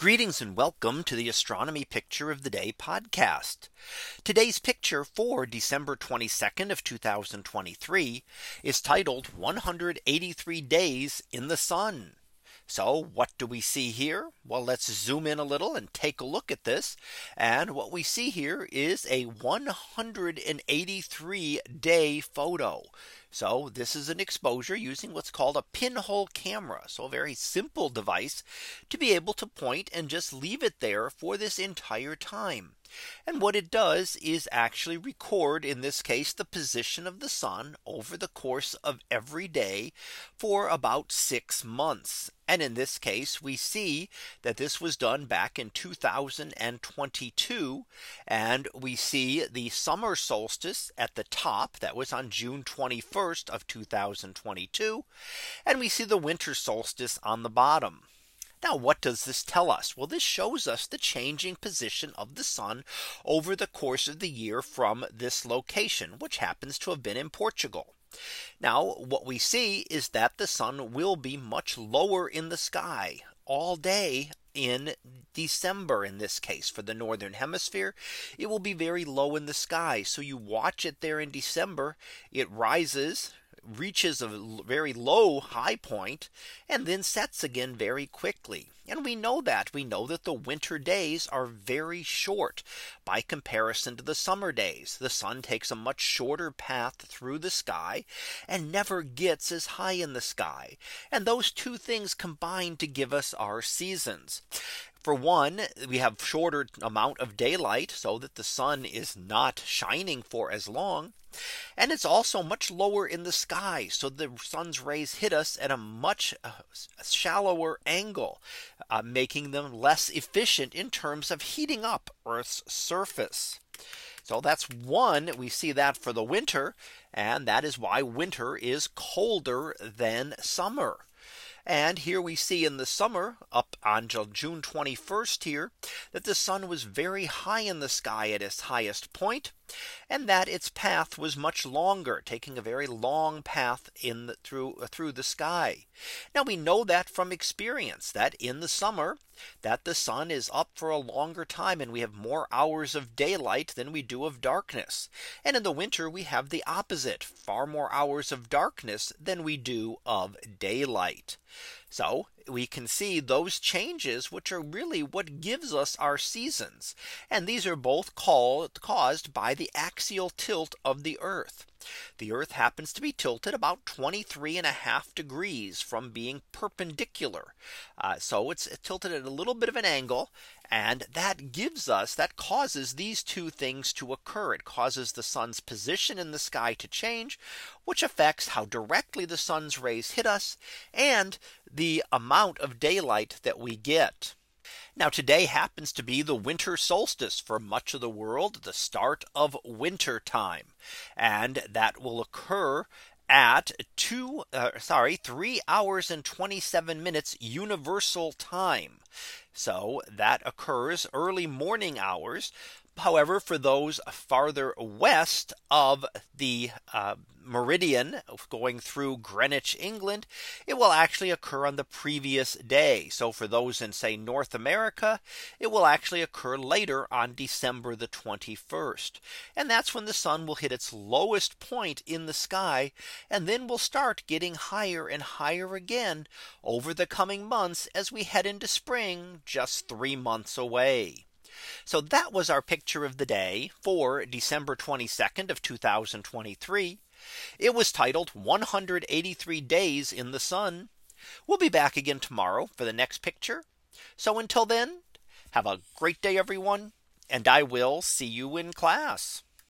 Greetings and welcome to the Astronomy Picture of the Day podcast. Today's picture for December 22nd of 2023 is titled 183 days in the sun. So what do we see here? Well, let's zoom in a little and take a look at this. And what we see here is a 183 day photo. So this is an exposure using what's called a pinhole camera. So a very simple device to be able to point and just leave it there for this entire time. And what it does is actually record in this case the position of the sun over the course of every day for about six months. And in this case, we see that this was done back in 2022. And we see the summer solstice at the top that was on June 21st of 2022. And we see the winter solstice on the bottom. Now what does this tell us? Well, this shows us the changing position of the sun over the course of the year from this location, which happens to have been in Portugal. Now what we see is that the sun will be much lower in the sky all day in December in this case for the northern hemisphere. It will be very low in the sky so you watch it there in December. It rises reaches a very low high point and then sets again very quickly. And we know that we know that the winter days are very short by comparison to the summer days. The sun takes a much shorter path through the sky and never gets as high in the sky. And those two things combine to give us our seasons. For one, we have shorter amount of daylight so that the sun is not shining for as long. And it's also much lower in the sky. So the sun's rays hit us at a much uh, shallower angle, uh, making them less efficient in terms of heating up Earth's surface. So that's one we see that for the winter. And that is why winter is colder than summer. And here we see in the summer up on June 21st here that the sun was very high in the sky at its highest point and that its path was much longer taking a very long path in the, through uh, through the sky. Now we know that from experience that in the summer that the sun is up for a longer time and we have more hours of daylight than we do of darkness. And in the winter we have the opposite far more hours of darkness than we do of daylight. So we can see those changes which are really what gives us our seasons. And these are both called caused by the axial tilt of the Earth. The Earth happens to be tilted about 23 and a half degrees from being perpendicular. Uh, so it's tilted at a little bit of an angle. And that gives us that causes these two things to occur. It causes the sun's position in the sky to change, which affects how directly the sun's rays hit us and the amount of daylight that we get. Now today happens to be the winter solstice for much of the world, the start of winter time. And that will occur at two uh, sorry three hours and 27 minutes universal time so that occurs early morning hours However, for those farther west of the uh, meridian going through Greenwich, England, it will actually occur on the previous day. So for those in say North America, it will actually occur later on December the 21st. And that's when the sun will hit its lowest point in the sky and then will start getting higher and higher again over the coming months as we head into spring just three months away. So that was our picture of the day for December 22nd of 2023. It was titled 183 days in the sun. We'll be back again tomorrow for the next picture. So until then, have a great day, everyone. And I will see you in class.